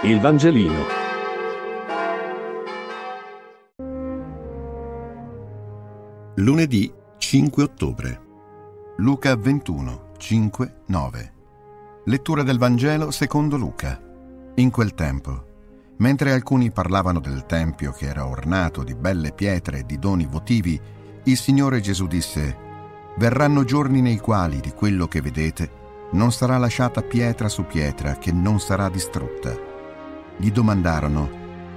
Il Vangelino. Lunedì 5 ottobre. Luca 21, 5, 9. Lettura del Vangelo secondo Luca. In quel tempo, mentre alcuni parlavano del Tempio che era ornato di belle pietre e di doni votivi, il Signore Gesù disse, Verranno giorni nei quali di quello che vedete non sarà lasciata pietra su pietra che non sarà distrutta gli domandarono,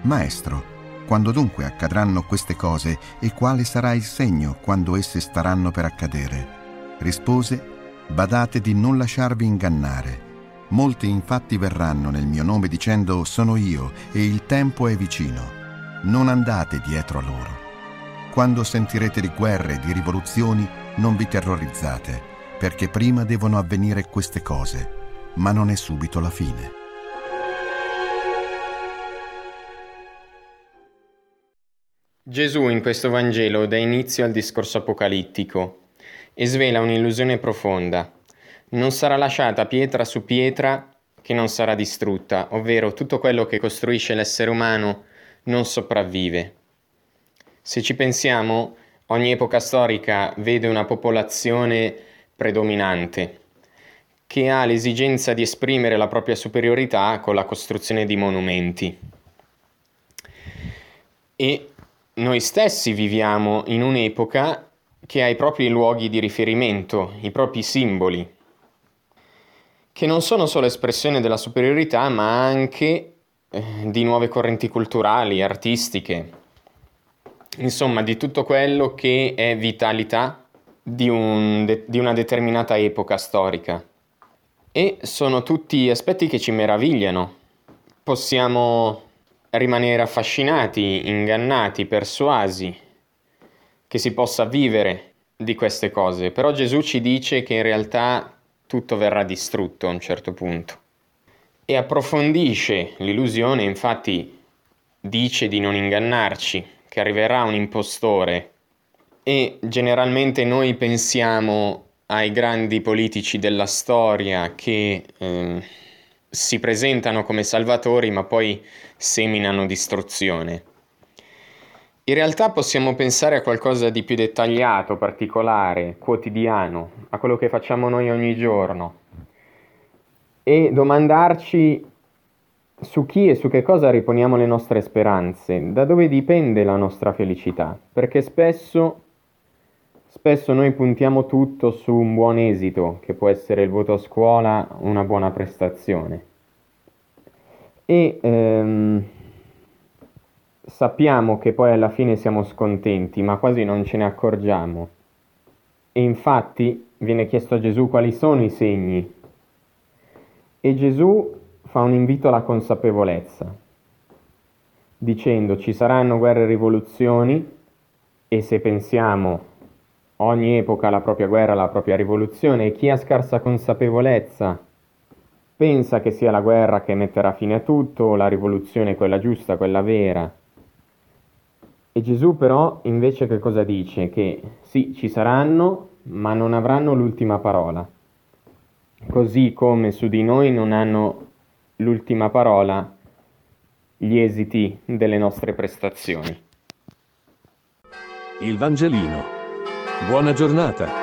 Maestro, quando dunque accadranno queste cose e quale sarà il segno quando esse staranno per accadere? Rispose, Badate di non lasciarvi ingannare. Molti infatti verranno nel mio nome dicendo sono io e il tempo è vicino. Non andate dietro a loro. Quando sentirete di guerre e di rivoluzioni, non vi terrorizzate, perché prima devono avvenire queste cose, ma non è subito la fine. Gesù in questo Vangelo dà inizio al discorso apocalittico e svela un'illusione profonda. Non sarà lasciata pietra su pietra che non sarà distrutta, ovvero tutto quello che costruisce l'essere umano non sopravvive. Se ci pensiamo, ogni epoca storica vede una popolazione predominante che ha l'esigenza di esprimere la propria superiorità con la costruzione di monumenti. E noi stessi viviamo in un'epoca che ha i propri luoghi di riferimento, i propri simboli, che non sono solo espressione della superiorità, ma anche eh, di nuove correnti culturali, artistiche, insomma di tutto quello che è vitalità di, un de- di una determinata epoca storica. E sono tutti aspetti che ci meravigliano. Possiamo rimanere affascinati, ingannati, persuasi che si possa vivere di queste cose, però Gesù ci dice che in realtà tutto verrà distrutto a un certo punto. E approfondisce l'illusione, infatti dice di non ingannarci, che arriverà un impostore e generalmente noi pensiamo ai grandi politici della storia che eh, si presentano come salvatori ma poi seminano distruzione. In realtà possiamo pensare a qualcosa di più dettagliato, particolare, quotidiano, a quello che facciamo noi ogni giorno e domandarci su chi e su che cosa riponiamo le nostre speranze, da dove dipende la nostra felicità, perché spesso, spesso noi puntiamo tutto su un buon esito, che può essere il voto a scuola, una buona prestazione e ehm, sappiamo che poi alla fine siamo scontenti, ma quasi non ce ne accorgiamo. E infatti viene chiesto a Gesù quali sono i segni. E Gesù fa un invito alla consapevolezza, dicendo ci saranno guerre e rivoluzioni e se pensiamo ogni epoca ha la propria guerra, la propria rivoluzione e chi ha scarsa consapevolezza pensa che sia la guerra che metterà fine a tutto, o la rivoluzione quella giusta, quella vera. E Gesù però invece che cosa dice? Che sì, ci saranno, ma non avranno l'ultima parola. Così come su di noi non hanno l'ultima parola gli esiti delle nostre prestazioni. Il Vangelino. Buona giornata.